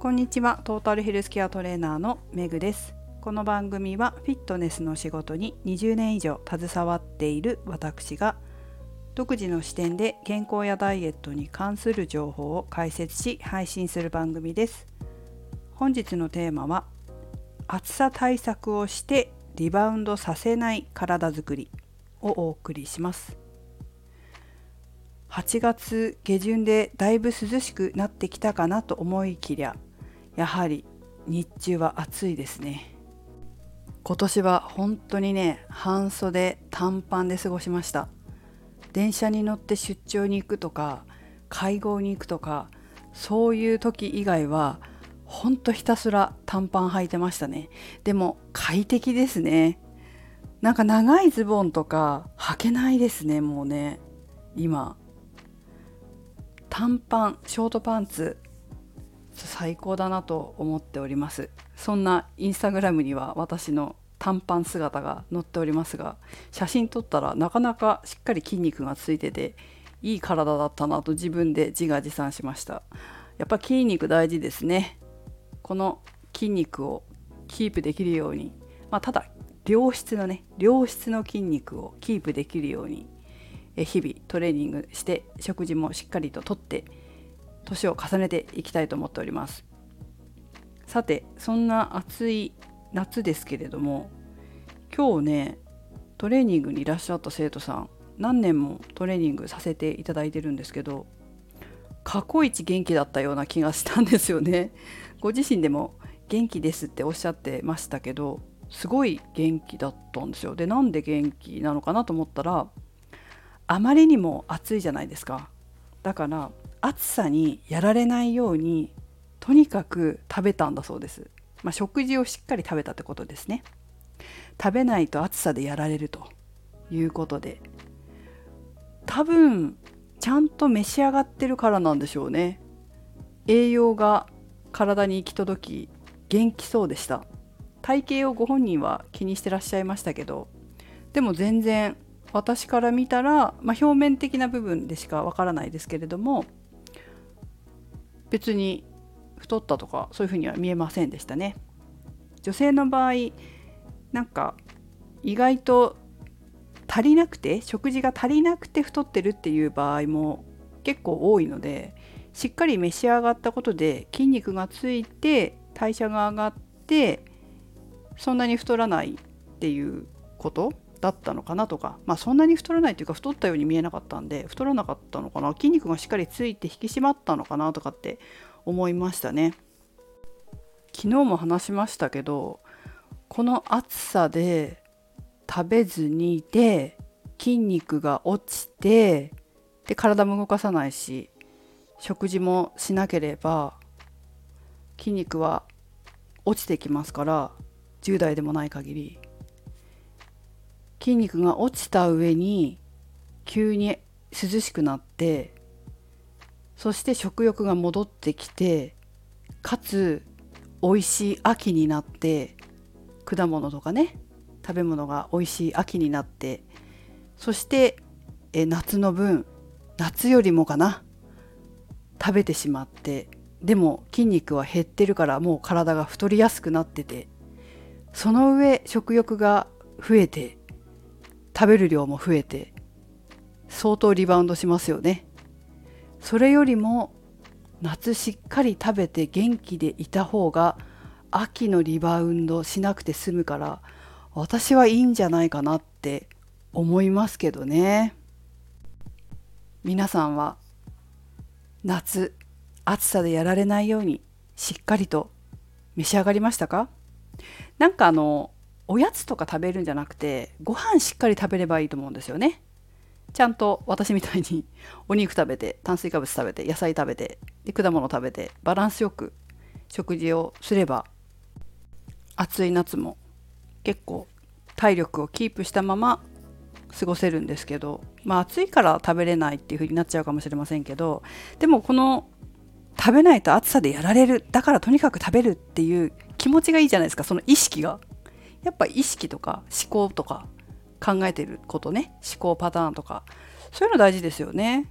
こんにちは。トータルヘルスケアトレーナーのめぐです。この番組はフィットネスの仕事に20年以上携わっている私が独自の視点で健康やダイエットに関する情報を解説し配信する番組です。本日のテーマは暑さ対策をしてリバウンドさせない体づくりをお送りします。8月下旬でだいぶ涼しくなってきたかなと思いきややはり日中は暑いですね。今年は本当にね半袖短パンで過ごしました。電車に乗って出張に行くとか会合に行くとかそういう時以外はほんとひたすら短パン履いてましたね。でも快適ですね。なんか長いズボンとか履けないですねもうね今。短パンショートパンツ最高だなと思っております。そんなインスタグラムには私の短パン姿が載っておりますが写真撮ったらなかなかしっかり筋肉がついてていい体だったなと自分で自画自賛しました。やっぱ筋肉大事ですね。この筋肉をキープできるように、まあ、ただ良質のね良質の筋肉をキープできるように日々トレーニングして食事もしっかりととって年を重ねていきたいと思っております。さてそんな暑い夏ですけれども今日ねトレーニングにいらっしゃった生徒さん何年もトレーニングさせていただいてるんですけど過去一元気だったような気がしたんですよね。ご自身でも元気ですっておっしゃってましたけどすごい元気だったんですよ。でなんで元気なのかなと思ったらあまりにも暑いじゃないですか。だから暑さにやられないようにとにかく食べたんだそうです、まあ、食事をしっかり食べたってことですね。食べないと暑さでやられるということで。多分ちゃんと召し上がってるからなんでしょうね。栄養が体に行き届き元気そうでした。体型をご本人は気にしてらっしゃいましたけどでも全然私から見たら、まあ、表面的な部分でしかわからないですけれども別に太ったとかそういうふうには見えませんでしたね。女性の場合なんか意外と足りなくて食事が足りなくて太ってるっていう場合も結構多いのでしっかり召し上がったことで筋肉がついて代謝が上がってそんなに太らないっていうことだったのかなとかまあそんなに太らないというか太ったように見えなかったんで太らなかったのかな筋肉がしっかりついて引き締まったのかなとかって思いましたね。昨日も話しましたけどこの暑さで食べずにいて筋肉が落ちてで体も動かさないし食事もしなければ筋肉は落ちてきますから10代でもない限り筋肉が落ちた上に急に涼しくなってそして食欲が戻ってきてかつ美味しい秋になって果物とかね食べ物が美味しい秋になってそしてえ夏の分夏よりもかな食べてしまってでも筋肉は減ってるからもう体が太りやすくなっててその上食欲が増えて食べる量も増えて相当リバウンドしますよね。それよりも夏しっかり食べて元気でいた方が秋のリバウンドしなくて済むから私はいいんじゃないかなって思いますけどね。皆さんは夏暑さでやられないようにしっかりと召し上がりましたか？なんかあのおやつとか食べるんじゃなくてご飯しっかり食べればいいと思うんですよね。ちゃんと私みたいにお肉食べて炭水化物食べて野菜食べてで果物食べてバランスよく食事をすれば暑い夏も結構体力をキープしたまま過ごせるんですけどまあ暑いから食べれないっていう風になっちゃうかもしれませんけどでもこの食べないと暑さでやられるだからとにかく食べるっていう気持ちがいいじゃないですかその意識がやっぱ意識とか思考とか考えてることね。思考パターンとか。そういうの大事ですよね。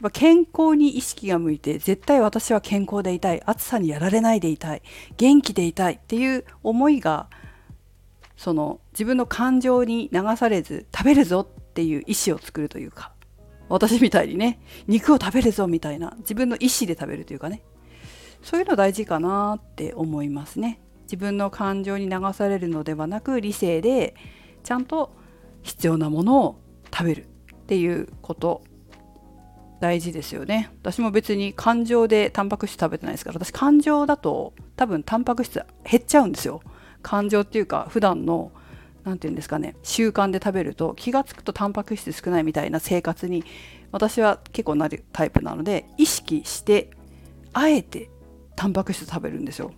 ぱ健康に意識が向いて絶対私は健康でいたい。暑さにやられないでいたい。元気でいたい。っていう思いがその自分の感情に流されず食べるぞっていう意思を作るというか私みたいにね。肉を食べるぞみたいな自分の意思で食べるというかね。そういうの大事かなって思いますね。自分の感情に流されるのではなく理性でちゃんと必要なものを食べるっていうこと大事ですよね。私も別に感情でタンパク質食べてないですから。私感情だと多分タンパク質減っちゃうんですよ。感情っていうか普段の何て言うんですかね習慣で食べると気が付くとタンパク質少ないみたいな生活に私は結構なるタイプなので意識してあえてタンパク質食べるんですよ。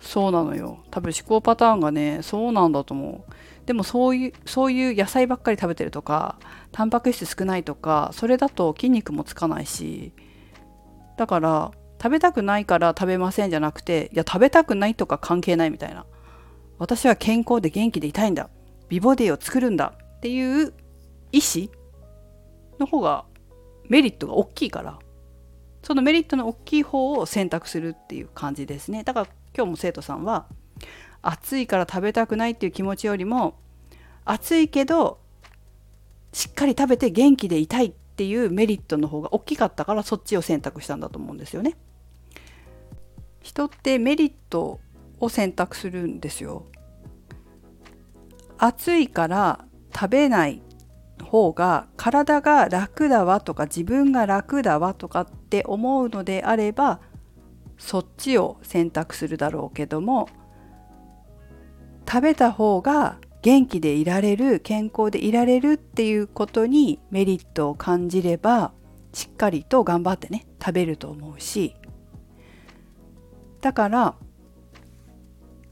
そうなのよ。多分思考パターンがねそうなんだと思う。でもそういうそういう野菜ばっかり食べてるとかタンパク質少ないとかそれだと筋肉もつかないしだから食べたくないから食べませんじゃなくていや食べたくないとか関係ないみたいな。私は健康で元気でいたいんだ。美ボディを作るんだ。っていう意思の方がメリットが大きいから。そのメリットの大きい方を選択するっていう感じですね。だから今日も生徒さんは暑いから食べたくないっていう気持ちよりも暑いけどしっかり食べて元気でいたいっていうメリットの方が大きかったからそっちを選択したんだと思うんですよね。人ってメリットを選択するんですよ。暑いから食べない方が体が楽だわとか自分が楽だわとかって思うのであればそっちを選択するだろうけども食べた方が元気でいられる健康でいられるっていうことにメリットを感じればしっかりと頑張ってね食べると思うしだから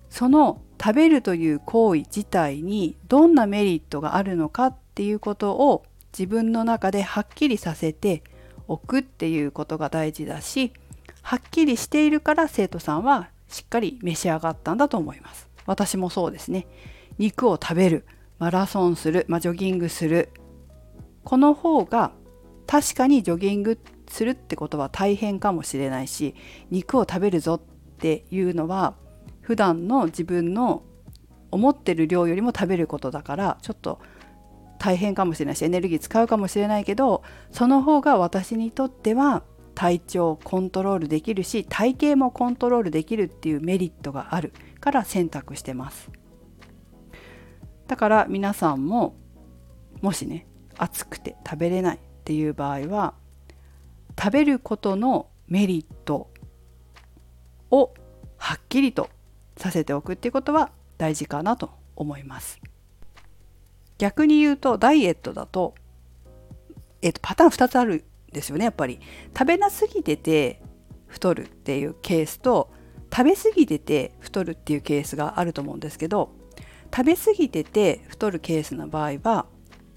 その食べるという行為自体にどんなメリットがあるのかっていうことを自分の中ではっきりさせておくっていうことが大事だしはっきりしているから生徒さんはしっかり召し上がったんだと思います。私もそうですね肉を食べるマラソンする、まあ、ジョギングするこの方が確かにジョギングするってことは大変かもしれないし肉を食べるぞっていうのは普段の自分の思ってる量よりも食べることだからちょっと大変かもしれないしエネルギー使うかもしれないけどその方が私にとっては体調をコントロールできるし体型もコントロールできるっていうメリットがあるから選択してます。だから皆さんももしね暑くて食べれないっていう場合は食べることのメリットをはっきりとさせておくっていうことは大事かなと思います。逆に言うとダイエットだと、えっと、パターン2つあるですよねやっぱり食べなすぎてて太るっていうケースと食べ過ぎてて太るっていうケースがあると思うんですけど食べ過ぎてて太るケースの場合は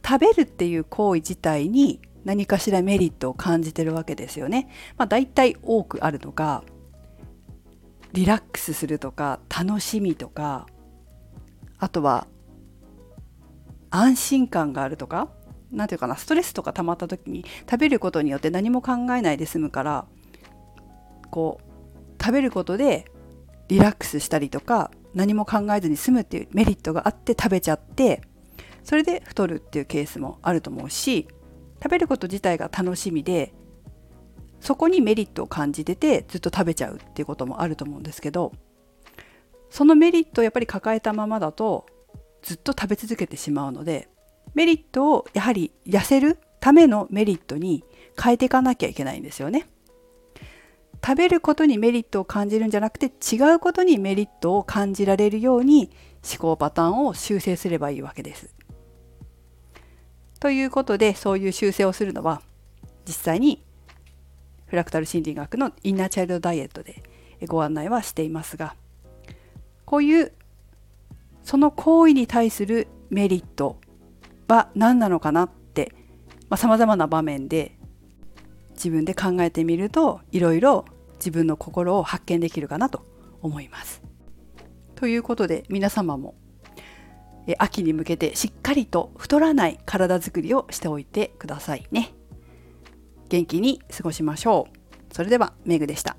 食べるっていう行為自体に何かしらメリットを感じてるわけですよね。まあ、大体多くあるのがリラックスするとか楽しみとかあとは安心感があるとか何て言うかなストレスとか溜まった時に食べることによって何も考えないで済むからこう食べることでリラックスしたりとか何も考えずに済むっていうメリットがあって食べちゃってそれで太るっていうケースもあると思うし食べること自体が楽しみでそこにメリットを感じててずっと食べちゃうっていうこともあると思うんですけどそのメリットをやっぱり抱えたままだとずっと食べ続けてしまうのでメリットをやはり痩せるためのメリットに変えていかなきゃいけないんですよね。食べることにメリットを感じるんじゃなくて違うことにメリットを感じられるように思考パターンを修正すればいいわけです。ということでそういう修正をするのは実際にフラクタル心理学のインナーチャイルドダイエットでご案内はしていますがこういうその行為に対するメリットは何なのかなってさまざ、まな場面で自分で考えてみるといろいろ自分の心を発見できるかなと思います。ということで皆様も秋に向けてしっかりと太らない体づくりをしておいてくださいね。元気に過ごしましょうそれではメグでした